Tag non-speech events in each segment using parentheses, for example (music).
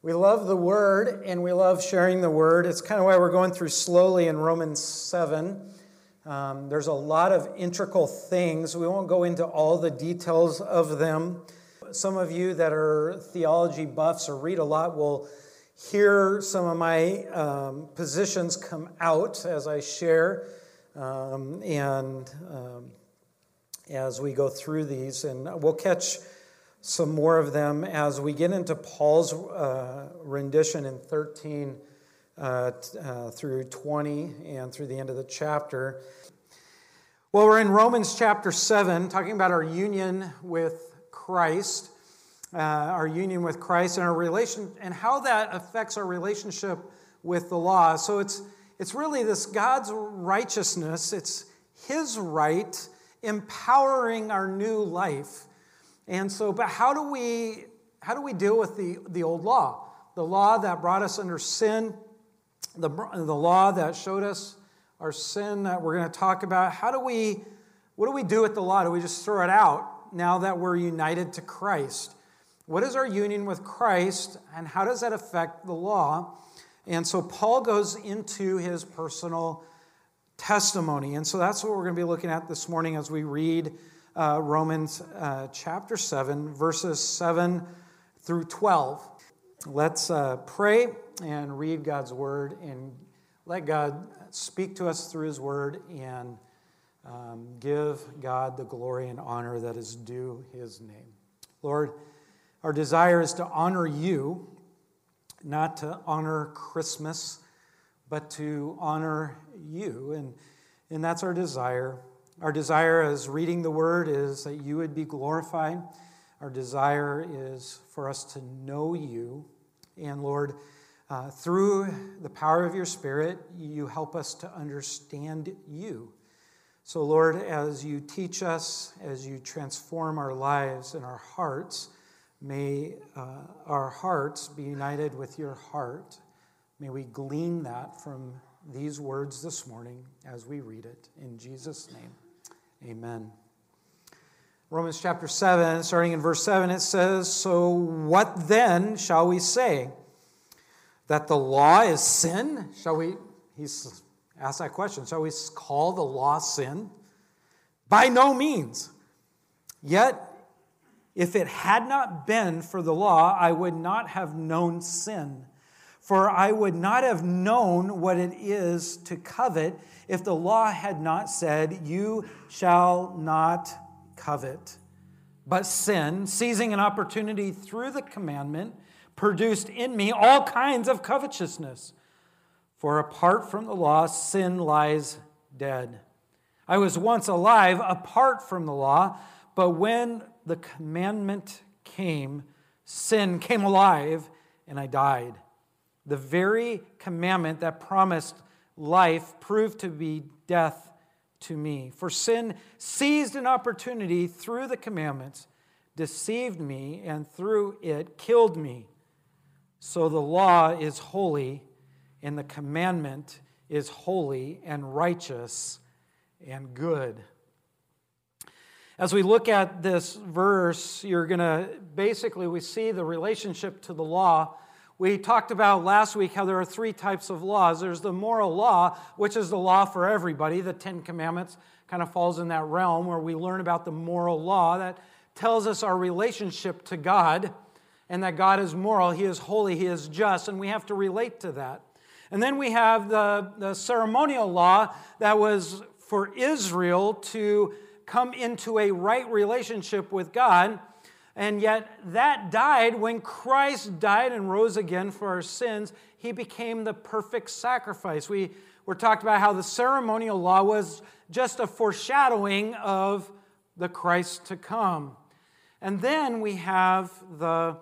We love the Word and we love sharing the Word. It's kind of why we're going through slowly in Romans 7. Um, there's a lot of integral things. We won't go into all the details of them. Some of you that are theology buffs or read a lot will hear some of my um, positions come out as I share um, and um, as we go through these. And we'll catch some more of them as we get into Paul's uh, rendition in 13 uh, uh, through 20 and through the end of the chapter. Well, we're in Romans chapter 7, talking about our union with Christ, uh, our union with Christ, and our relation, and how that affects our relationship with the law. So it's it's really this God's righteousness, it's His right empowering our new life. And so, but how do we how do we deal with the, the old law? The law that brought us under sin, the, the law that showed us our sin that we're going to talk about. How do we what do we do with the law? Do we just throw it out now that we're united to Christ? What is our union with Christ and how does that affect the law? And so Paul goes into his personal testimony. And so that's what we're going to be looking at this morning as we read uh, Romans uh, chapter 7, verses 7 through 12. Let's uh, pray and read God's word and let God speak to us through his word and um, give God the glory and honor that is due his name. Lord, our desire is to honor you, not to honor Christmas, but to honor you. And, and that's our desire. Our desire as reading the word is that you would be glorified. Our desire is for us to know you. And Lord, uh, through the power of your Spirit, you help us to understand you. So, Lord, as you teach us, as you transform our lives and our hearts, may uh, our hearts be united with your heart. May we glean that from these words this morning as we read it. In Jesus' name. Amen. Romans chapter 7, starting in verse 7, it says, So what then shall we say? That the law is sin? Shall we, he's asked that question, shall we call the law sin? By no means. Yet, if it had not been for the law, I would not have known sin. For I would not have known what it is to covet if the law had not said, You shall not covet. But sin, seizing an opportunity through the commandment, produced in me all kinds of covetousness. For apart from the law, sin lies dead. I was once alive apart from the law, but when the commandment came, sin came alive and I died. The very commandment that promised life proved to be death to me. For sin seized an opportunity through the commandments, deceived me, and through it killed me. So the law is holy, and the commandment is holy and righteous and good. As we look at this verse, you're going to basically, we see the relationship to the law we talked about last week how there are three types of laws. There's the moral law, which is the law for everybody. The Ten Commandments kind of falls in that realm where we learn about the moral law that tells us our relationship to God and that God is moral, He is holy, He is just, and we have to relate to that. And then we have the, the ceremonial law that was for Israel to come into a right relationship with God and yet, that died when Christ died and rose again for our sins. He became the perfect sacrifice. We were talked about how the ceremonial law was just a foreshadowing of the Christ to come. And then we have the,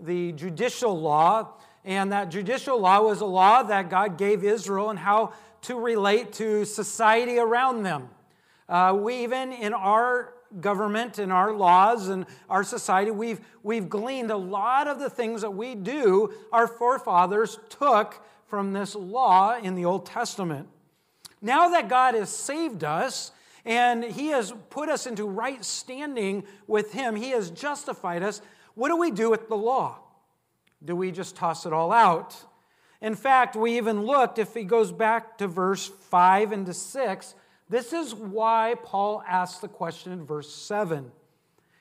the judicial law, and that judicial law was a law that God gave Israel and how to relate to society around them. Uh, we even in our government and our laws and our society, we've, we've gleaned a lot of the things that we do, our forefathers took from this law in the Old Testament. Now that God has saved us and He has put us into right standing with Him, He has justified us, what do we do with the law? do we just toss it all out? In fact, we even looked, if he goes back to verse 5 and to 6, this is why Paul asks the question in verse 7.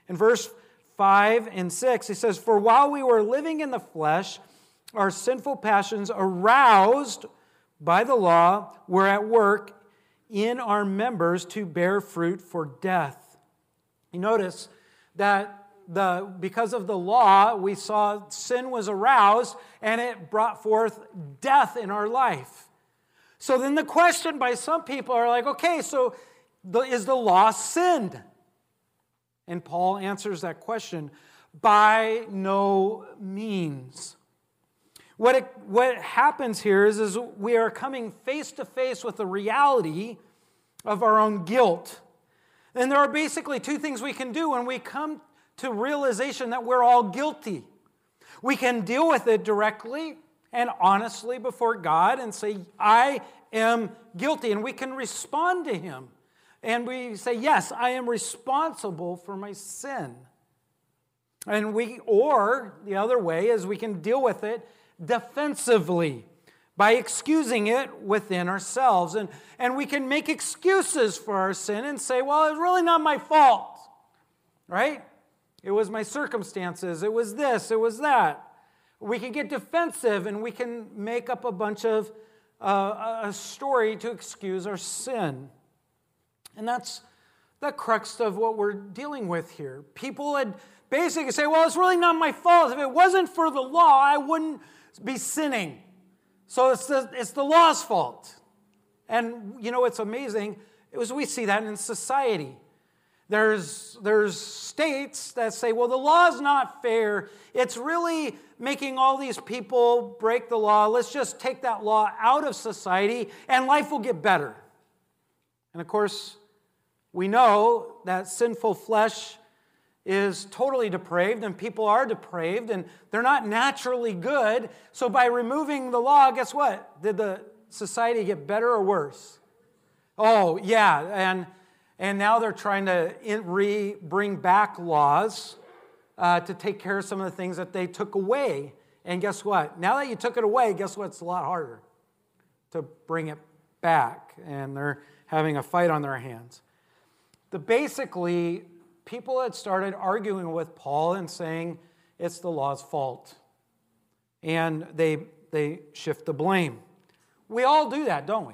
In verse 5 and 6, he says, For while we were living in the flesh, our sinful passions aroused by the law were at work in our members to bear fruit for death. You notice that the, because of the law, we saw sin was aroused and it brought forth death in our life. So then the question by some people are like, okay, so the, is the law sinned? And Paul answers that question by no means. What, it, what happens here is, is we are coming face to face with the reality of our own guilt. And there are basically two things we can do when we come to realization that we're all guilty. We can deal with it directly and honestly before God and say, I am guilty. And we can respond to Him. And we say, Yes, I am responsible for my sin. And we, or the other way is we can deal with it defensively by excusing it within ourselves. And, and we can make excuses for our sin and say, well, it's really not my fault, right? It was my circumstances, it was this, it was that. We can get defensive and we can make up a bunch of uh, a story to excuse our sin. And that's the crux of what we're dealing with here. People would basically say, well, it's really not my fault. If it wasn't for the law, I wouldn't be sinning. So it's the, it's the law's fault. And you know, it's amazing. It was, we see that in society. There's, there's states that say, well, the law is not fair. It's really making all these people break the law. Let's just take that law out of society and life will get better. And of course, we know that sinful flesh is totally depraved and people are depraved and they're not naturally good. So by removing the law, guess what? Did the society get better or worse? Oh, yeah. And, and now they're trying to re bring back laws uh, to take care of some of the things that they took away. And guess what? Now that you took it away, guess what? It's a lot harder to bring it back. And they're having a fight on their hands. The basically, people had started arguing with Paul and saying it's the law's fault. And they, they shift the blame. We all do that, don't we?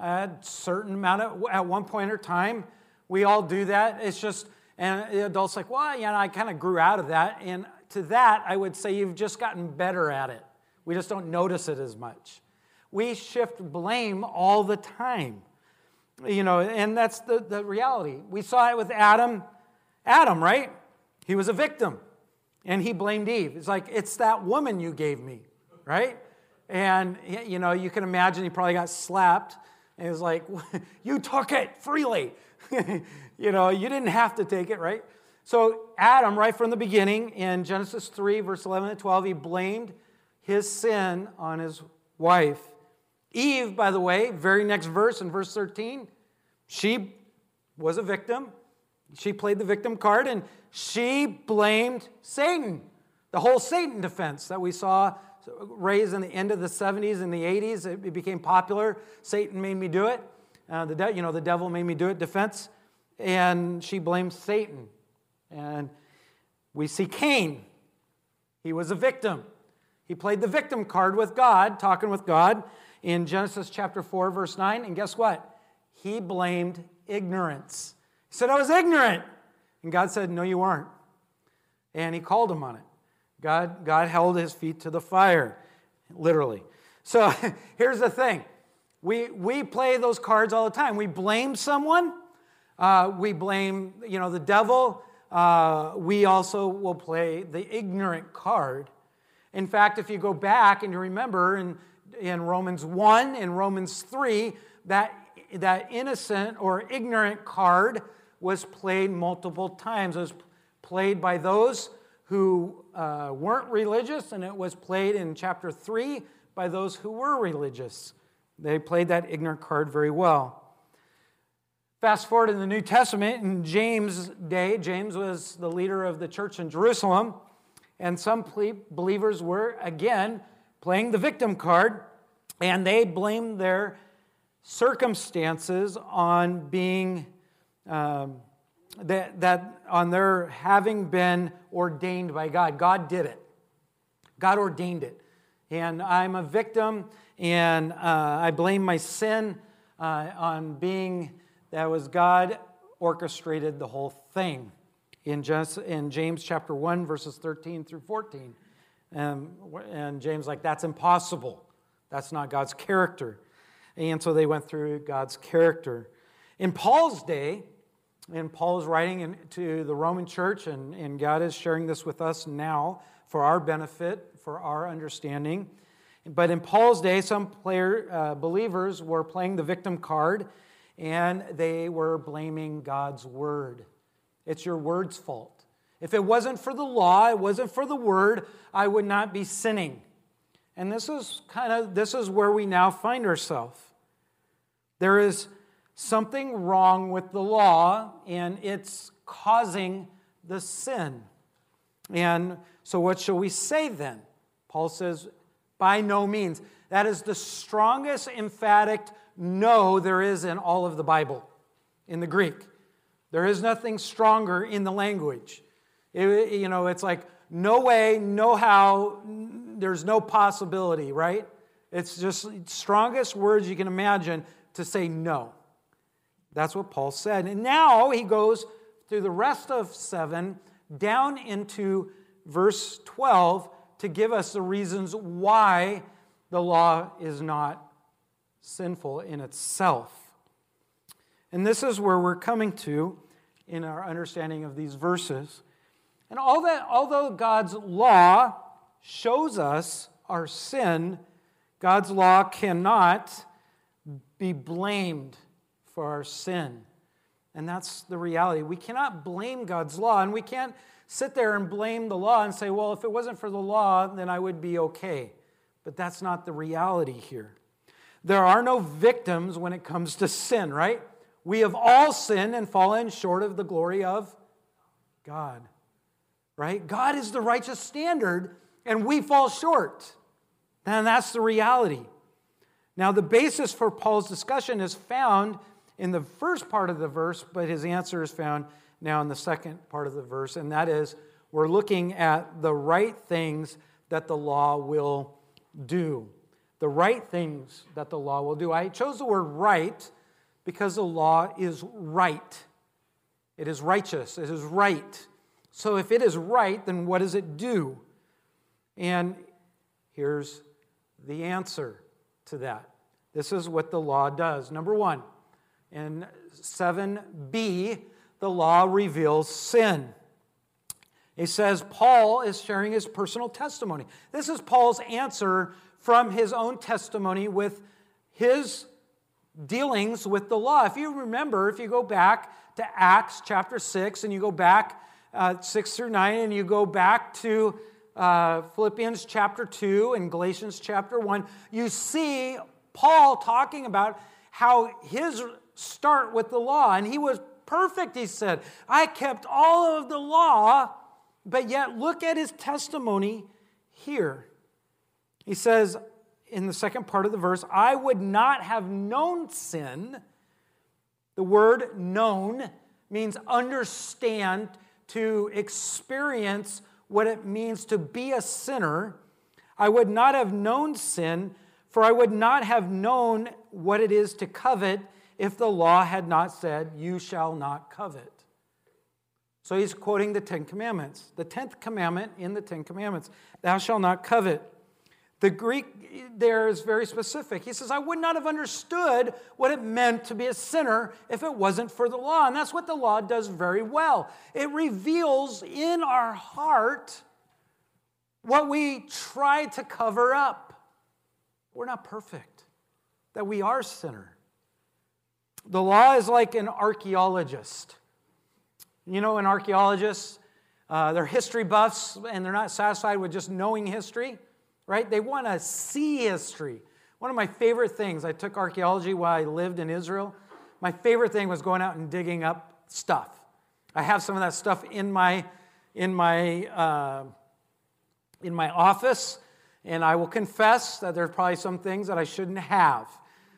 At certain amount of, at one point or time, we all do that. It's just, and the adults like, well, yeah, I kind of grew out of that. And to that, I would say you've just gotten better at it. We just don't notice it as much. We shift blame all the time. You know, and that's the, the reality. We saw it with Adam Adam, right? He was a victim and he blamed Eve. It's like, it's that woman you gave me, right? And, you know, you can imagine he probably got slapped and he was like, (laughs) you took it freely. (laughs) you know, you didn't have to take it, right? So, Adam, right from the beginning, in Genesis 3, verse 11 and 12, he blamed his sin on his wife. Eve, by the way, very next verse in verse 13, she was a victim. She played the victim card and she blamed Satan. The whole Satan defense that we saw raised in the end of the 70s and the 80s, it became popular. Satan made me do it. Uh, the de- you know, the devil made me do it defense. And she blamed Satan. And we see Cain. He was a victim. He played the victim card with God, talking with God in Genesis chapter 4, verse 9. And guess what? He blamed ignorance. He said, I was ignorant. And God said, No, you weren't. And he called him on it. God, God held his feet to the fire, literally. So (laughs) here's the thing we, we play those cards all the time. We blame someone, uh, we blame you know, the devil. Uh, we also will play the ignorant card. In fact, if you go back and you remember in, in Romans 1 and Romans 3, that, that innocent or ignorant card was played multiple times. It was played by those who uh, weren't religious, and it was played in chapter 3 by those who were religious. They played that ignorant card very well. Fast forward in the New Testament, in James' day, James was the leader of the church in Jerusalem, And some believers were, again, playing the victim card, and they blamed their circumstances on being, um, that, that on their having been ordained by God. God did it, God ordained it. And I'm a victim, and uh, I blame my sin uh, on being that was God orchestrated the whole thing in, in James chapter 1, verses 13 through 14. And, and James, like, that's impossible. That's not God's character. And so they went through God's character. In Paul's day, and Paul is writing in, to the Roman church, and, and God is sharing this with us now for our benefit, for our understanding. But in Paul's day, some player, uh, believers were playing the victim card and they were blaming God's word. It's your word's fault. If it wasn't for the law, it wasn't for the word, I would not be sinning. And this is kind of this is where we now find ourselves. There is something wrong with the law and it's causing the sin. And so what shall we say then? Paul says by no means. That is the strongest emphatic no there is in all of the Bible, in the Greek. There is nothing stronger in the language. It, you know, it's like no way, no how, there's no possibility, right? It's just strongest words you can imagine to say no. That's what Paul said. And now he goes through the rest of 7 down into verse 12 to give us the reasons why the law is not sinful in itself. And this is where we're coming to in our understanding of these verses. And all that, although God's law shows us our sin, God's law cannot be blamed for our sin. And that's the reality. We cannot blame God's law, and we can't sit there and blame the law and say, well, if it wasn't for the law, then I would be okay. But that's not the reality here. There are no victims when it comes to sin, right? We have all sinned and fallen short of the glory of God, right? God is the righteous standard, and we fall short. And that's the reality. Now, the basis for Paul's discussion is found in the first part of the verse, but his answer is found now in the second part of the verse, and that is we're looking at the right things that the law will do. The right things that the law will do. I chose the word right because the law is right. It is righteous. It is right. So if it is right, then what does it do? And here's the answer to that. This is what the law does. Number one, in 7b, the law reveals sin. It says Paul is sharing his personal testimony. This is Paul's answer from his own testimony with his dealings with the law. If you remember, if you go back to Acts chapter 6 and you go back uh, 6 through 9 and you go back to uh, Philippians chapter 2 and Galatians chapter 1, you see Paul talking about how his start with the law, and he was perfect, he said. I kept all of the law, but yet look at his testimony here. He says in the second part of the verse, I would not have known sin. The word known means understand, to experience what it means to be a sinner. I would not have known sin, for I would not have known what it is to covet if the law had not said, You shall not covet. So he's quoting the Ten Commandments. The tenth commandment in the Ten Commandments Thou shalt not covet. The Greek there is very specific. He says, I would not have understood what it meant to be a sinner if it wasn't for the law. And that's what the law does very well. It reveals in our heart what we try to cover up. We're not perfect, that we are sinner. The law is like an archaeologist. You know, an archaeologist, uh, they're history buffs and they're not satisfied with just knowing history, right? They want to see history. One of my favorite things, I took archaeology while I lived in Israel. My favorite thing was going out and digging up stuff. I have some of that stuff in my, in my uh, in my office, and I will confess that there's probably some things that I shouldn't have.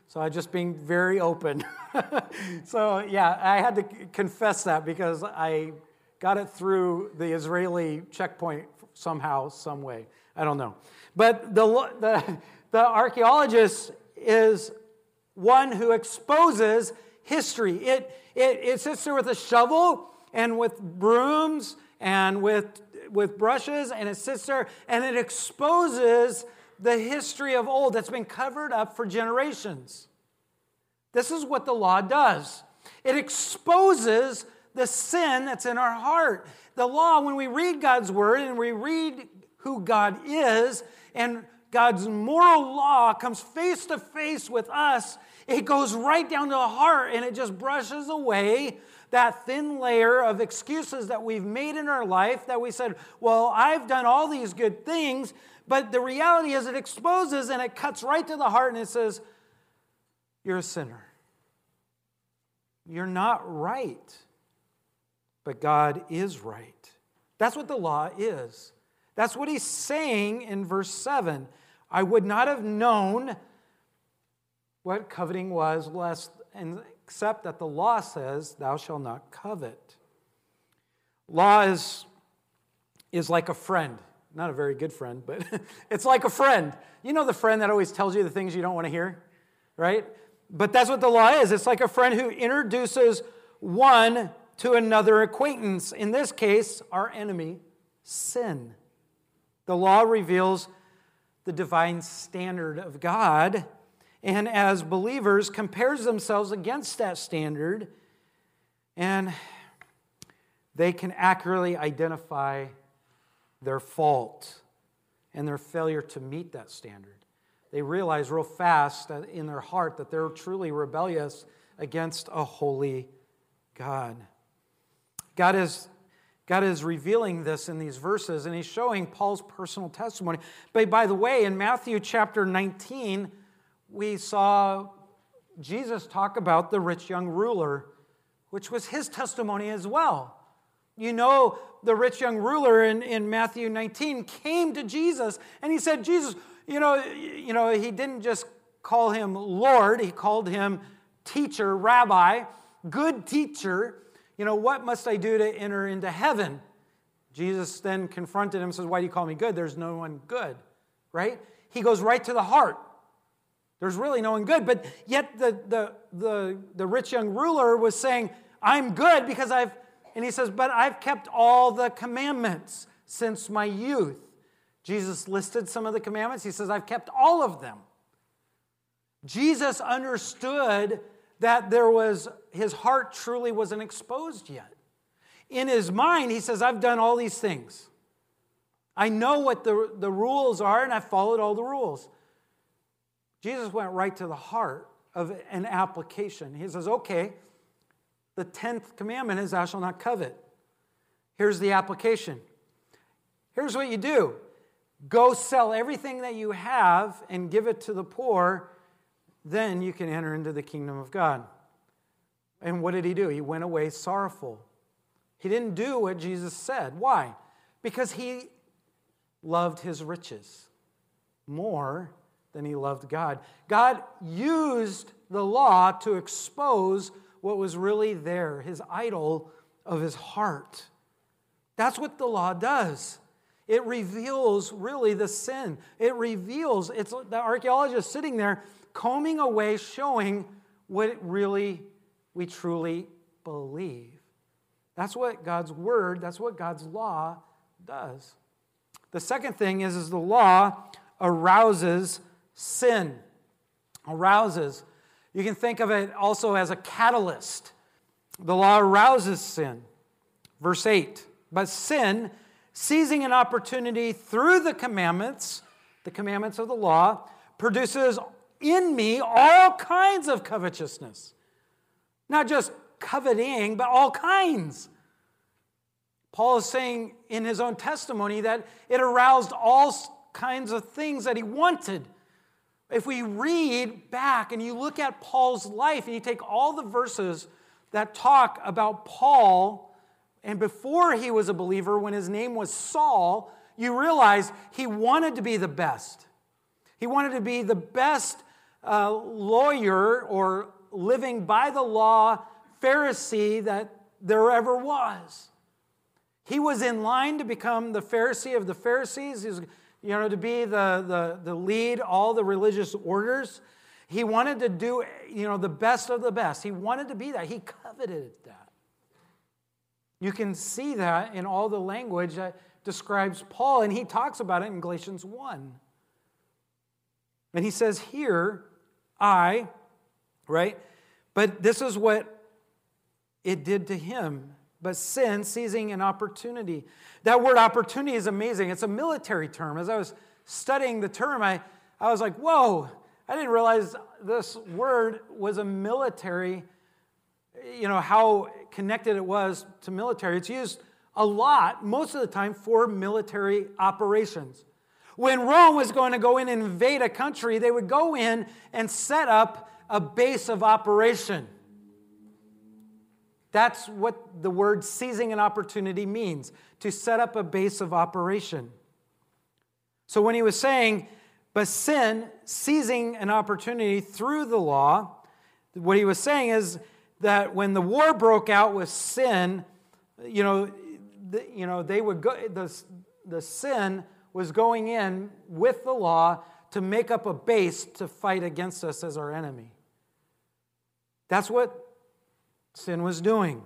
So I'm just being very open. (laughs) so yeah, I had to confess that because I got it through the Israeli checkpoint somehow, some way. I don't know. But the, the, the archaeologist is one who exposes history. It, it, it sits there with a shovel and with brooms and with, with brushes, and it sits there and it exposes the history of old that's been covered up for generations. This is what the law does it exposes the sin that's in our heart. The law, when we read God's word and we read who God is, and God's moral law comes face to face with us, it goes right down to the heart and it just brushes away that thin layer of excuses that we've made in our life that we said, Well, I've done all these good things. But the reality is, it exposes and it cuts right to the heart and it says, You're a sinner. You're not right. But God is right. That's what the law is. That's what he's saying in verse 7. I would not have known what coveting was lest except that the law says, Thou shalt not covet. Law is, is like a friend. Not a very good friend, but (laughs) it's like a friend. You know the friend that always tells you the things you don't want to hear, right? But that's what the law is. It's like a friend who introduces one to another acquaintance. In this case, our enemy, sin. The law reveals the divine standard of God and as believers compares themselves against that standard and they can accurately identify their fault and their failure to meet that standard. They realize real fast in their heart that they're truly rebellious against a holy God. God is, God is revealing this in these verses, and he's showing Paul's personal testimony. But by the way, in Matthew chapter 19, we saw Jesus talk about the rich young ruler, which was his testimony as well. You know, the rich young ruler in, in Matthew 19 came to Jesus and he said, Jesus, you know, you know, he didn't just call him Lord, he called him teacher, rabbi, good teacher. You know, what must I do to enter into heaven? Jesus then confronted him and says, Why do you call me good? There's no one good, right? He goes right to the heart. There's really no one good. But yet the, the, the, the rich young ruler was saying, I'm good because I've, and he says, but I've kept all the commandments since my youth. Jesus listed some of the commandments. He says, I've kept all of them. Jesus understood that there was, his heart truly wasn't exposed yet. In his mind, he says, I've done all these things. I know what the, the rules are, and I've followed all the rules. Jesus went right to the heart of an application. He says, okay, the 10th commandment is, Thou shalt not covet. Here's the application. Here's what you do go sell everything that you have and give it to the poor, then you can enter into the kingdom of God. And what did he do? He went away sorrowful. He didn't do what Jesus said. Why? Because he loved his riches more than he loved God. God used the law to expose what was really there, his idol of his heart. That's what the law does. It reveals really the sin. It reveals, it's the archaeologist sitting there combing away, showing what really we truly believe. That's what God's word, that's what God's law does. The second thing is, is the law arouses sin arouses. You can think of it also as a catalyst. The law arouses sin. Verse 8 But sin, seizing an opportunity through the commandments, the commandments of the law, produces in me all kinds of covetousness. Not just coveting, but all kinds. Paul is saying in his own testimony that it aroused all kinds of things that he wanted if we read back and you look at Paul's life and you take all the verses that talk about Paul and before he was a believer, when his name was Saul, you realize he wanted to be the best. He wanted to be the best uh, lawyer or living by the law Pharisee that there ever was. He was in line to become the Pharisee of the Pharisees. Was, you know, to be the, the, the lead all the religious orders. He wanted to do, you know, the best of the best. He wanted to be that. He coveted that. You can see that in all the language that describes Paul, and he talks about it in Galatians 1. And he says, Here, I, right? But this is what it did to him. But sin, seizing an opportunity. That word opportunity is amazing. It's a military term. As I was studying the term, I, I was like, whoa, I didn't realize this word was a military, you know, how connected it was to military. It's used a lot, most of the time, for military operations. When Rome was going to go in and invade a country, they would go in and set up a base of operation. That's what the word seizing an opportunity means to set up a base of operation. So when he was saying, but sin, seizing an opportunity through the law, what he was saying is that when the war broke out with sin, you know, the, you know they would go, the, the sin was going in with the law to make up a base to fight against us as our enemy. That's what sin was doing.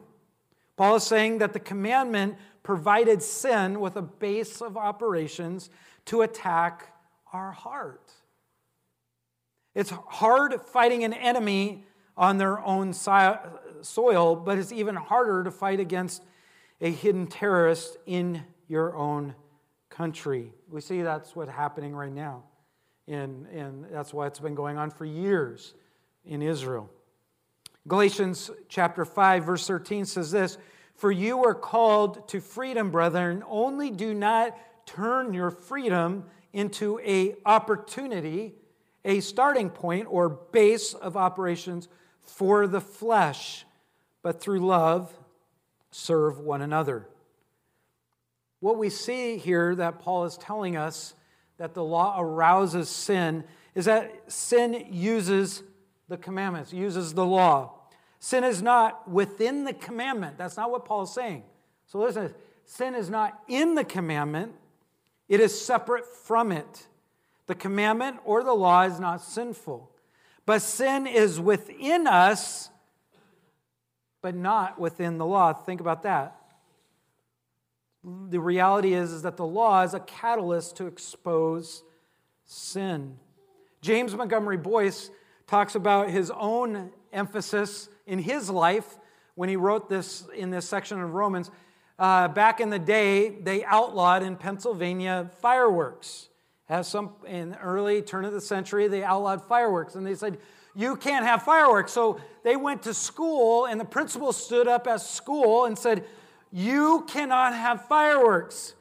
Paul is saying that the commandment provided sin with a base of operations to attack our heart. It's hard fighting an enemy on their own soil, but it's even harder to fight against a hidden terrorist in your own country. We see that's what's happening right now. And, and that's why it's been going on for years in Israel. Galatians chapter 5, verse 13 says this For you are called to freedom, brethren, only do not turn your freedom into a opportunity, a starting point or base of operations for the flesh, but through love serve one another. What we see here that Paul is telling us that the law arouses sin is that sin uses the commandments, uses the law. Sin is not within the commandment. That's not what Paul is saying. So listen, sin is not in the commandment, it is separate from it. The commandment or the law is not sinful. But sin is within us, but not within the law. Think about that. The reality is, is that the law is a catalyst to expose sin. James Montgomery Boice talks about his own emphasis in his life when he wrote this in this section of Romans. Uh, back in the day, they outlawed in Pennsylvania fireworks. As some in early turn of the century, they outlawed fireworks, and they said you can't have fireworks. So they went to school, and the principal stood up at school and said, "You cannot have fireworks.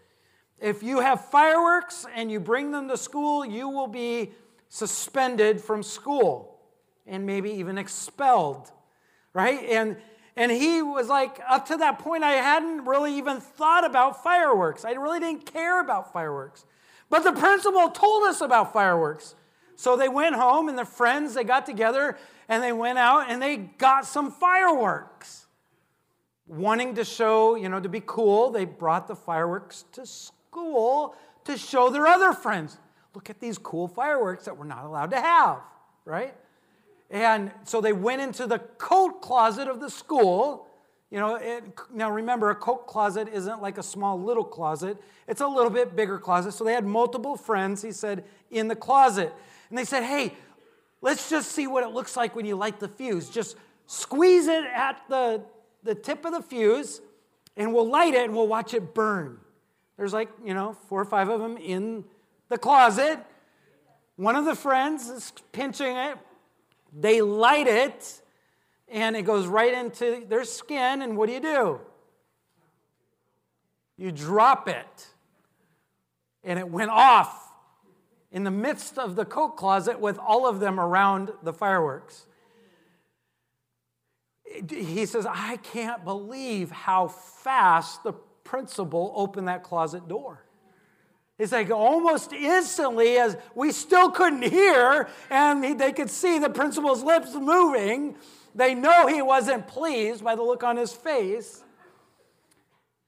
If you have fireworks and you bring them to school, you will be suspended from school and maybe even expelled." right? And and he was like, up to that point, I hadn't really even thought about fireworks. I really didn't care about fireworks. But the principal told us about fireworks. So they went home and the friends, they got together and they went out and they got some fireworks. Wanting to show, you know, to be cool, they brought the fireworks to school to show their other friends. Look at these cool fireworks that we're not allowed to have, right? And so they went into the coat closet of the school. You know, it, now remember, a coat closet isn't like a small little closet, it's a little bit bigger closet. So they had multiple friends, he said, in the closet. And they said, hey, let's just see what it looks like when you light the fuse. Just squeeze it at the, the tip of the fuse, and we'll light it and we'll watch it burn. There's like, you know, four or five of them in the closet. One of the friends is pinching it, they light it, and it goes right into their skin, and what do you do? You drop it. And it went off in the midst of the coat closet with all of them around the fireworks. He says, I can't believe how fast the principal opened that closet door. It's like almost instantly, as we still couldn't hear, and they could see the principal's lips moving. They know he wasn't pleased by the look on his face.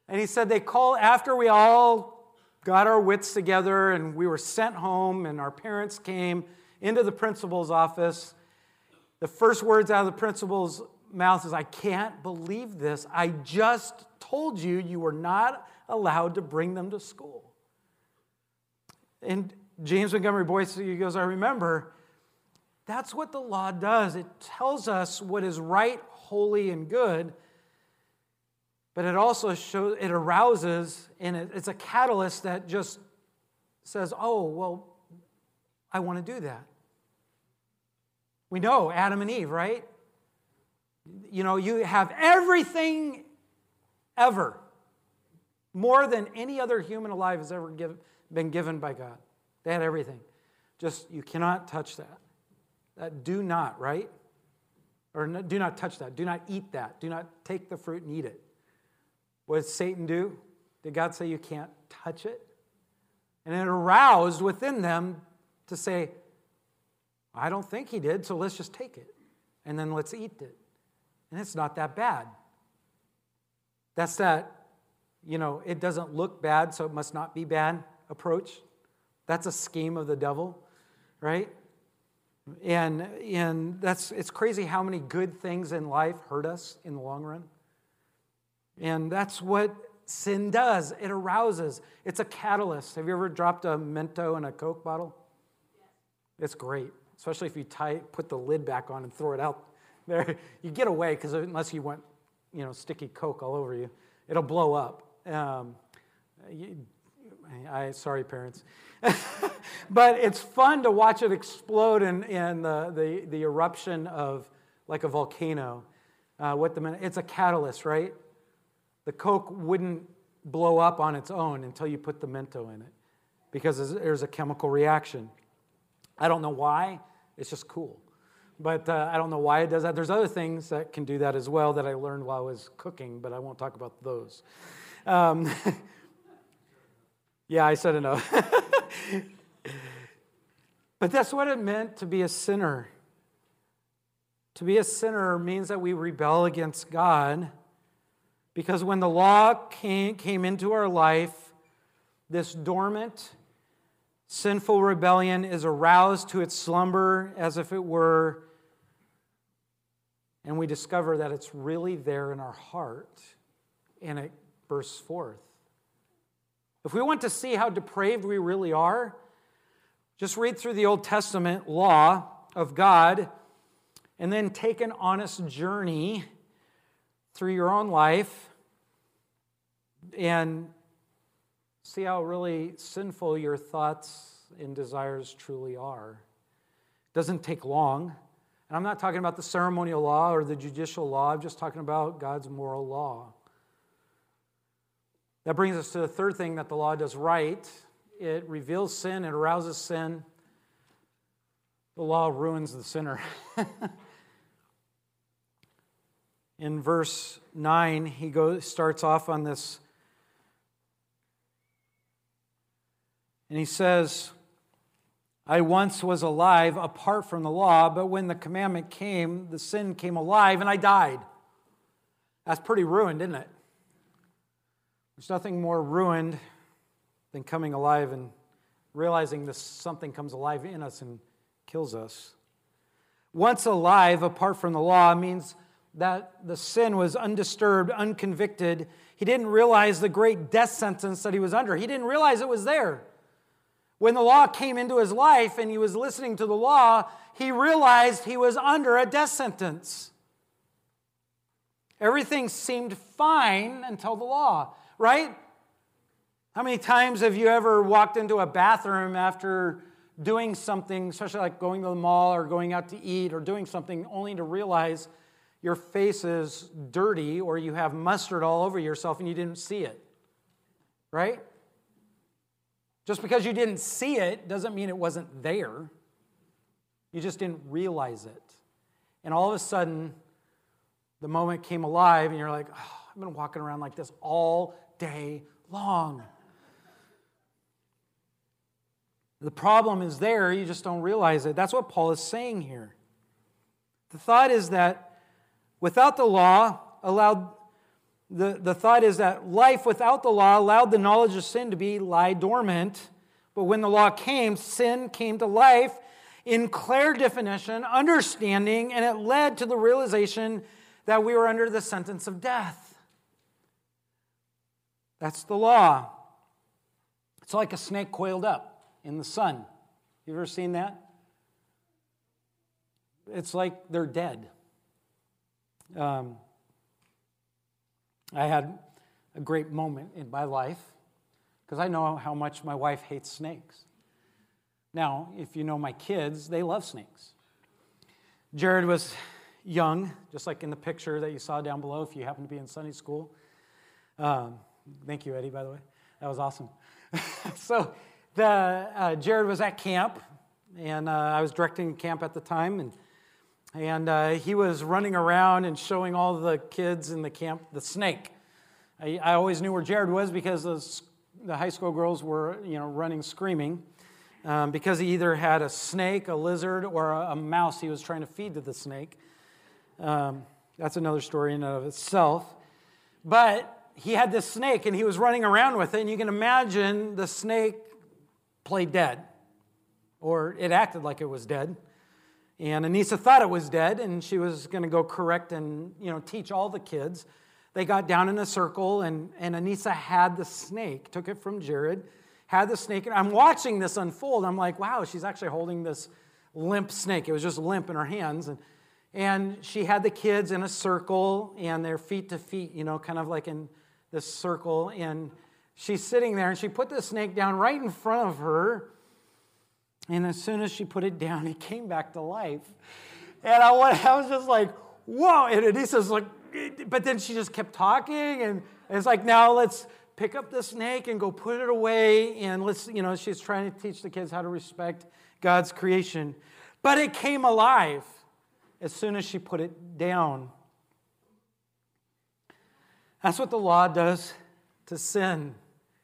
And he said they called after we all got our wits together and we were sent home, and our parents came into the principal's office. The first words out of the principal's mouth says, I can't believe this. I just told you you were not allowed to bring them to school. And James Montgomery Boice, he goes, I remember. That's what the law does. It tells us what is right, holy, and good, but it also shows, it arouses, and it, it's a catalyst that just says, oh, well, I want to do that. We know Adam and Eve, right? You know, you have everything ever, more than any other human alive has ever give, been given by God. They had everything. Just, you cannot touch that. That do not, right? Or no, do not touch that. Do not eat that. Do not take the fruit and eat it. What did Satan do? Did God say you can't touch it? And it aroused within them to say, I don't think he did, so let's just take it. And then let's eat it. And it's not that bad. That's that, you know, it doesn't look bad, so it must not be bad approach. That's a scheme of the devil, right? And, and that's, it's crazy how many good things in life hurt us in the long run. And that's what sin does it arouses, it's a catalyst. Have you ever dropped a Mento in a Coke bottle? It's great, especially if you tie, put the lid back on and throw it out there. You get away because unless you want, you know, sticky Coke all over you, it'll blow up. Um, you, I, sorry, parents. (laughs) but it's fun to watch it explode in, in the, the, the eruption of like a volcano. Uh, what the, it's a catalyst, right? The Coke wouldn't blow up on its own until you put the Mento in it because there's a chemical reaction. I don't know why, it's just cool. But uh, I don't know why it does that. There's other things that can do that as well that I learned while I was cooking, but I won't talk about those. Um, (laughs) yeah, I said enough. (laughs) but that's what it meant to be a sinner. To be a sinner means that we rebel against God because when the law came, came into our life, this dormant, sinful rebellion is aroused to its slumber as if it were, and we discover that it's really there in our heart, and it bursts forth. If we want to see how depraved we really are, just read through the Old Testament law of God and then take an honest journey through your own life and see how really sinful your thoughts and desires truly are. It doesn't take long. And I'm not talking about the ceremonial law or the judicial law, I'm just talking about God's moral law. That brings us to the third thing that the law does right it reveals sin, it arouses sin. The law ruins the sinner. (laughs) In verse 9, he goes, starts off on this And he says, I once was alive apart from the law, but when the commandment came, the sin came alive and I died. That's pretty ruined, isn't it? There's nothing more ruined than coming alive and realizing this something comes alive in us and kills us. Once alive apart from the law means that the sin was undisturbed, unconvicted. He didn't realize the great death sentence that he was under. He didn't realize it was there. When the law came into his life and he was listening to the law, he realized he was under a death sentence. Everything seemed fine until the law, right? How many times have you ever walked into a bathroom after doing something, especially like going to the mall or going out to eat or doing something, only to realize your face is dirty or you have mustard all over yourself and you didn't see it? Right? Just because you didn't see it doesn't mean it wasn't there. You just didn't realize it. And all of a sudden, the moment came alive, and you're like, oh, I've been walking around like this all day long. The problem is there, you just don't realize it. That's what Paul is saying here. The thought is that without the law, allowed the, the thought is that life without the law allowed the knowledge of sin to be lie dormant. But when the law came, sin came to life in clear definition, understanding, and it led to the realization that we were under the sentence of death. That's the law. It's like a snake coiled up in the sun. You ever seen that? It's like they're dead. Um, I had a great moment in my life because I know how much my wife hates snakes. Now, if you know my kids, they love snakes. Jared was young, just like in the picture that you saw down below, if you happen to be in Sunday school. Um, thank you, Eddie, by the way. That was awesome. (laughs) so, the, uh, Jared was at camp, and uh, I was directing camp at the time, and and uh, he was running around and showing all the kids in the camp the snake. I, I always knew where Jared was because the, the, high school girls were, you know, running screaming um, because he either had a snake, a lizard, or a, a mouse he was trying to feed to the snake. Um, that's another story in and of itself. But he had this snake and he was running around with it, and you can imagine the snake played dead, or it acted like it was dead. And Anissa thought it was dead, and she was going to go correct and you know teach all the kids. They got down in a circle, and, and Anissa had the snake, took it from Jared, had the snake. And I'm watching this unfold. I'm like, wow, she's actually holding this limp snake. It was just limp in her hands. And, and she had the kids in a circle, and they're feet to feet, you know, kind of like in this circle. And she's sitting there, and she put the snake down right in front of her and as soon as she put it down, it came back to life. And I, (laughs) was just like, whoa. And Anissa's like, but then she just kept talking. And it's like, now let's pick up the snake and go put it away. And let's, you know, she's trying to teach the kids how to respect God's creation. But it came alive as soon as she put it down. That's what the law does to sin.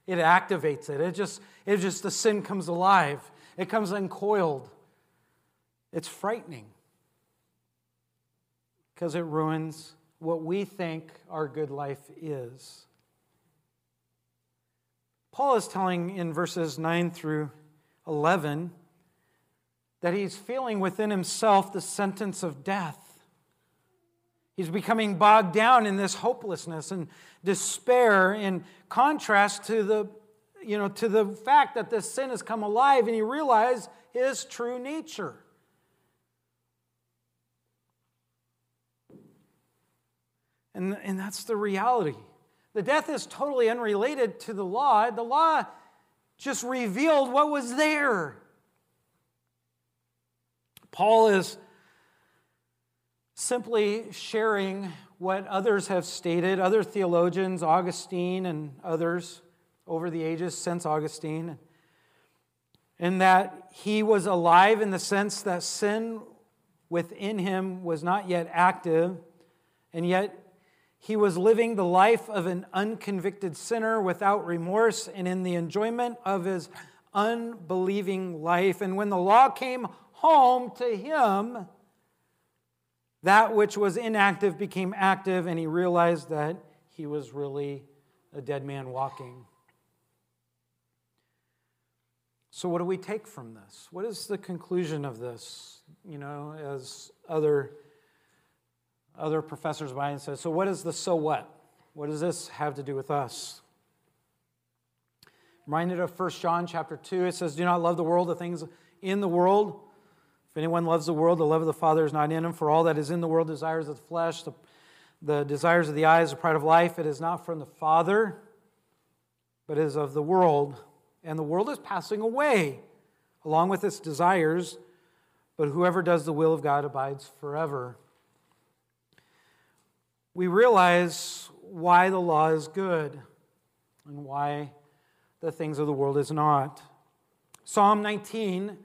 It activates it. It just, it just, the sin comes alive. It comes uncoiled. It's frightening because it ruins what we think our good life is. Paul is telling in verses 9 through 11 that he's feeling within himself the sentence of death. He's becoming bogged down in this hopelessness and despair in contrast to the you know, to the fact that this sin has come alive and he realized his true nature. And, and that's the reality. The death is totally unrelated to the law. The law just revealed what was there. Paul is simply sharing what others have stated, other theologians, Augustine and others over the ages since Augustine, and that he was alive in the sense that sin within him was not yet active, and yet he was living the life of an unconvicted sinner without remorse and in the enjoyment of his unbelieving life. And when the law came home to him, that which was inactive became active, and he realized that he was really a dead man walking. So, what do we take from this? What is the conclusion of this? You know, as other, other professors of mine said, so what is the so what? What does this have to do with us? Reminded of 1 John chapter 2, it says, Do not love the world, the things in the world. If anyone loves the world, the love of the Father is not in him. For all that is in the world, desires of the flesh, the, the desires of the eyes, the pride of life, it is not from the Father, but is of the world and the world is passing away along with its desires, but whoever does the will of God abides forever. We realize why the law is good and why the things of the world is not. Psalm 19,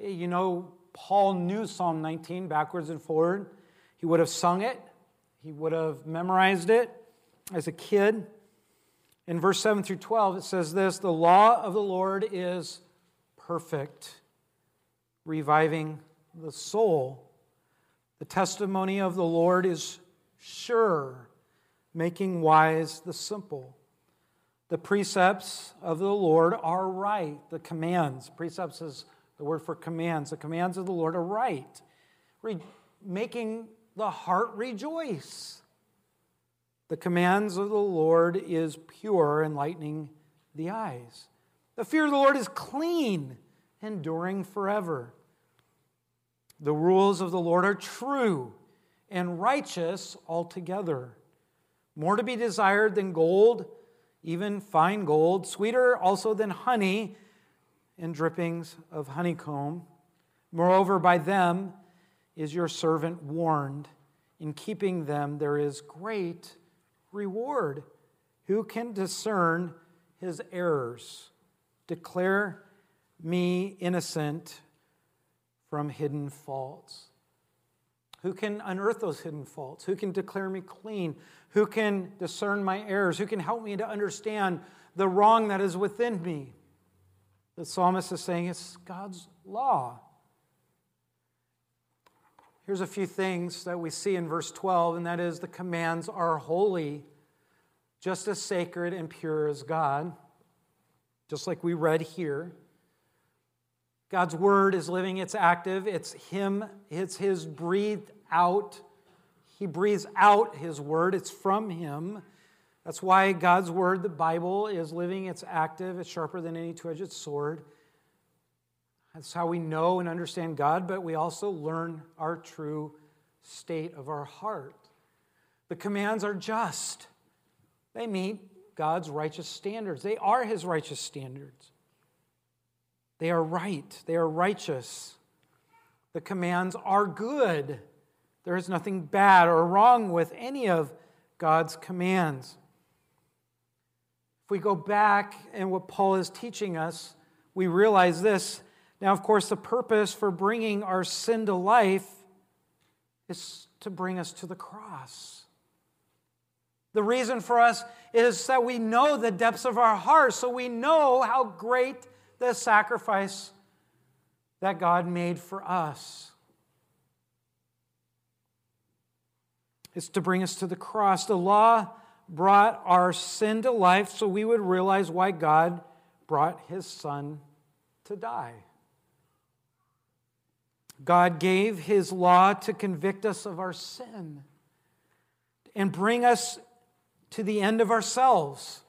eh, you know, Paul knew Psalm 19 backwards and forward. He would have sung it, he would have memorized it as a kid. In verse 7 through 12, it says this The law of the Lord is perfect, reviving the soul. The testimony of the Lord is sure, making wise the simple. The precepts of the Lord are right. The commands, precepts is the word for commands. The commands of the Lord are right, re- making the heart rejoice. The commands of the Lord is pure, enlightening the eyes. The fear of the Lord is clean, enduring forever. The rules of the Lord are true and righteous altogether. More to be desired than gold, even fine gold, sweeter also than honey and drippings of honeycomb. Moreover, by them is your servant warned. In keeping them, there is great reward. Who can discern his errors? Declare me innocent from hidden faults. Who can unearth those hidden faults? Who can declare me clean? Who can discern my errors? Who can help me to understand the wrong that is within me? The psalmist is saying it's God's law. Here's a few things that we see in verse 12, and that is the commands are holy, just as sacred and pure as God, just like we read here. God's word is living, it's active, it's Him, it's His breathed out. He breathes out His word, it's from Him. That's why God's word, the Bible, is living, it's active, it's sharper than any two edged sword. That's how we know and understand God, but we also learn our true state of our heart. The commands are just, they meet God's righteous standards, they are His righteous standards. They are right, they are righteous. The commands are good. There is nothing bad or wrong with any of God's commands. If we go back and what Paul is teaching us, we realize this. Now, of course, the purpose for bringing our sin to life is to bring us to the cross. The reason for us is that we know the depths of our heart, so we know how great the sacrifice that God made for us. It's to bring us to the cross. The law brought our sin to life so we would realize why God brought his son to die. God gave his law to convict us of our sin and bring us to the end of ourselves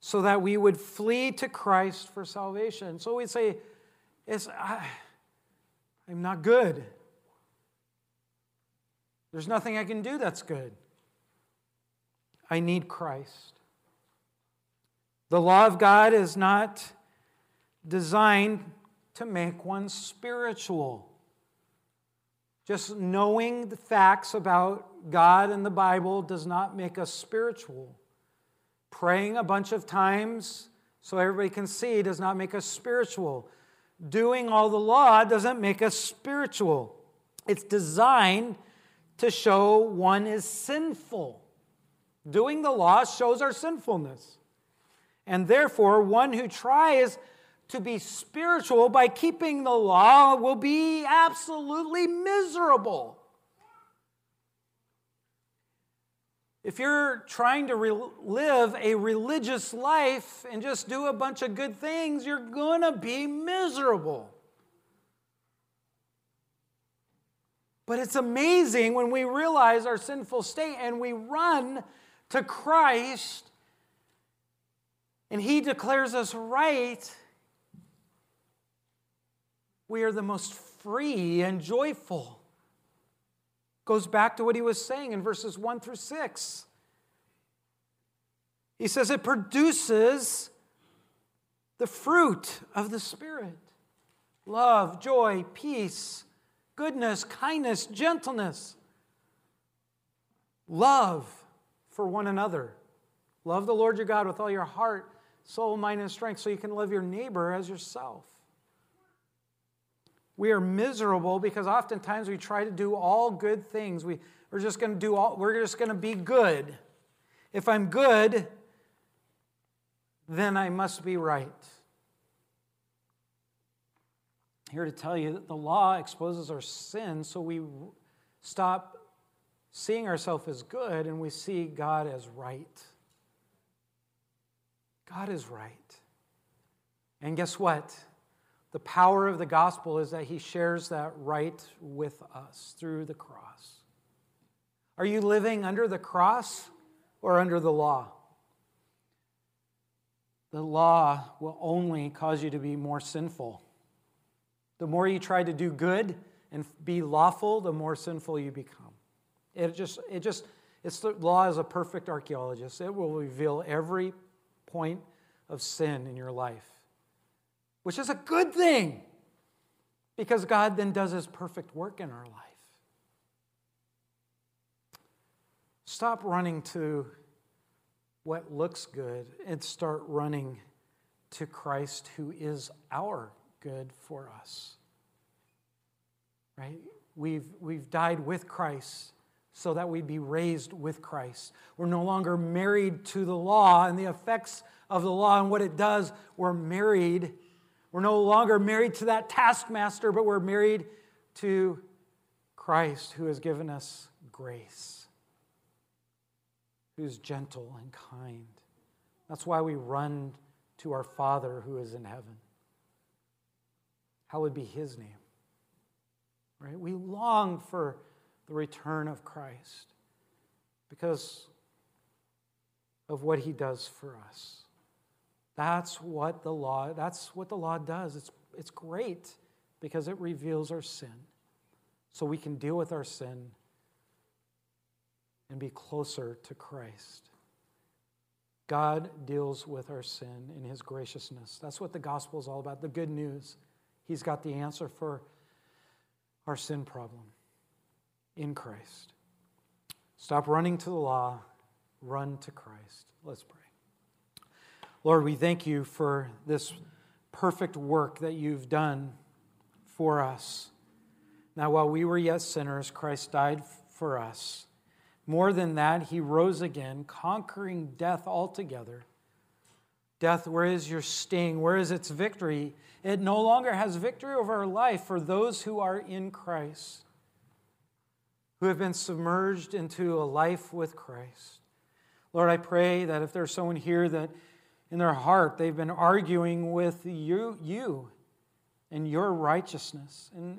so that we would flee to Christ for salvation. So we say, it's, I, I'm not good. There's nothing I can do that's good. I need Christ. The law of God is not designed to make one spiritual. Just knowing the facts about God and the Bible does not make us spiritual. Praying a bunch of times so everybody can see does not make us spiritual. Doing all the law doesn't make us spiritual. It's designed to show one is sinful. Doing the law shows our sinfulness. And therefore, one who tries to be spiritual by keeping the law will be absolutely miserable. If you're trying to re- live a religious life and just do a bunch of good things, you're going to be miserable. But it's amazing when we realize our sinful state and we run to Christ and He declares us right we are the most free and joyful. Goes back to what he was saying in verses 1 through 6. He says it produces the fruit of the Spirit love, joy, peace, goodness, kindness, gentleness, love for one another. Love the Lord your God with all your heart, soul, mind, and strength so you can love your neighbor as yourself. We are miserable because oftentimes we try to do all good things. We, we're just going to do all, we're just going to be good. If I'm good, then I must be right. here to tell you that the law exposes our sin, so we stop seeing ourselves as good and we see God as right. God is right. And guess what? The power of the gospel is that he shares that right with us through the cross. Are you living under the cross or under the law? The law will only cause you to be more sinful. The more you try to do good and be lawful, the more sinful you become. It just, it just, it's the law is a perfect archaeologist. It will reveal every point of sin in your life, which is a good thing because God then does his perfect work in our life. Stop running to what looks good and start running to Christ who is our good for us. Right? We've, we've died with Christ so that we'd be raised with Christ. We're no longer married to the law and the effects of the law and what it does. We're married. We're no longer married to that taskmaster, but we're married to Christ who has given us grace, who's gentle and kind. That's why we run to our Father who is in heaven. Hallowed be his name. Right? We long for the return of Christ because of what he does for us. That's what the law, that's what the law does. It's, it's great because it reveals our sin. So we can deal with our sin and be closer to Christ. God deals with our sin in his graciousness. That's what the gospel is all about, the good news. He's got the answer for our sin problem in Christ. Stop running to the law, run to Christ. Let's pray. Lord, we thank you for this perfect work that you've done for us. Now, while we were yet sinners, Christ died for us. More than that, he rose again, conquering death altogether Death, where is your sting? Where is its victory? It no longer has victory over our life for those who are in Christ, who have been submerged into a life with Christ. Lord, I pray that if there's someone here that in their heart they've been arguing with you, you and your righteousness and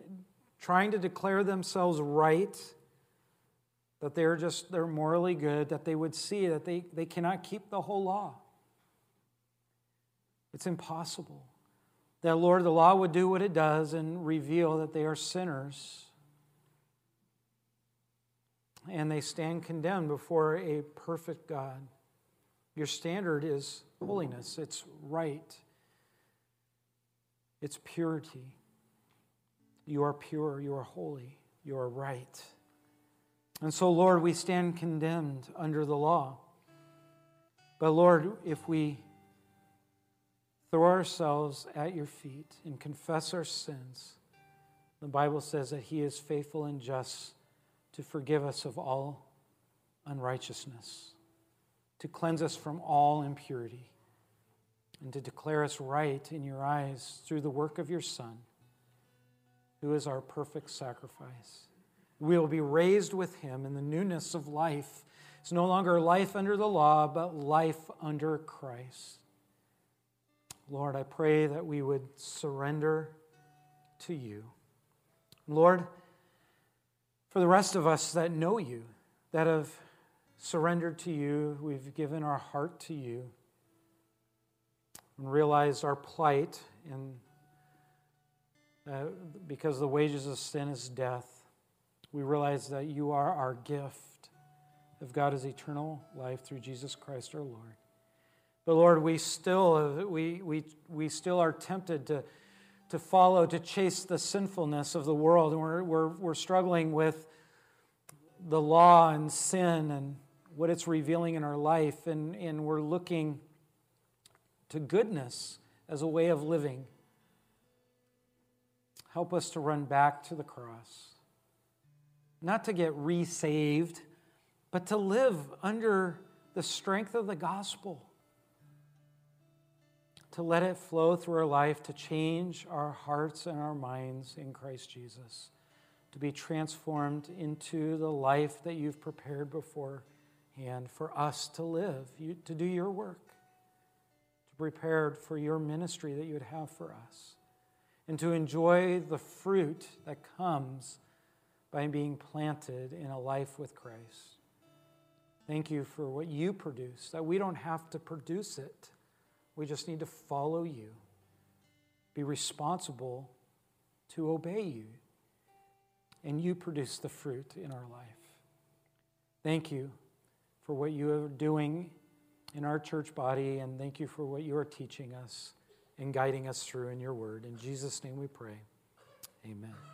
trying to declare themselves right, that they're just they're morally good, that they would see that they, they cannot keep the whole law. It's impossible. That, Lord, the law would do what it does and reveal that they are sinners. And they stand condemned before a perfect God. Your standard is holiness, it's right, it's purity. You are pure, you are holy, you are right. And so, Lord, we stand condemned under the law. But, Lord, if we throw ourselves at your feet and confess our sins, the Bible says that He is faithful and just to forgive us of all unrighteousness, to cleanse us from all impurity, and to declare us right in your eyes through the work of your Son, who is our perfect sacrifice. We will be raised with Him in the newness of life. It's no longer life under the law, but life under Christ. Lord, I pray that we would surrender to you. Lord, for the rest of us that know you, that have surrendered to you, we've given our heart to you, and realized our plight, and uh, because the wages of sin is death, we realize that you are our gift of God is eternal life through Jesus Christ our Lord. But Lord, we still, we, we, we still are tempted to, to follow, to chase the sinfulness of the world. And we're, we're, we're struggling with the law and sin and what it's revealing in our life. And, and we're looking to goodness as a way of living. Help us to run back to the cross. Not to get resaved, but to live under the strength of the gospel to let it flow through our life to change our hearts and our minds in Christ Jesus, to be transformed into the life that you've prepared beforehand for us to live, you, to do your work, to prepare for your ministry that you would have for us, and to enjoy the fruit that comes by being planted in a life with Christ. Thank you for what you produce, that we don't have to produce it. We just need to follow you, be responsible to obey you, and you produce the fruit in our life. Thank you for what you are doing in our church body, and thank you for what you are teaching us and guiding us through in your word. In Jesus' name we pray. Amen.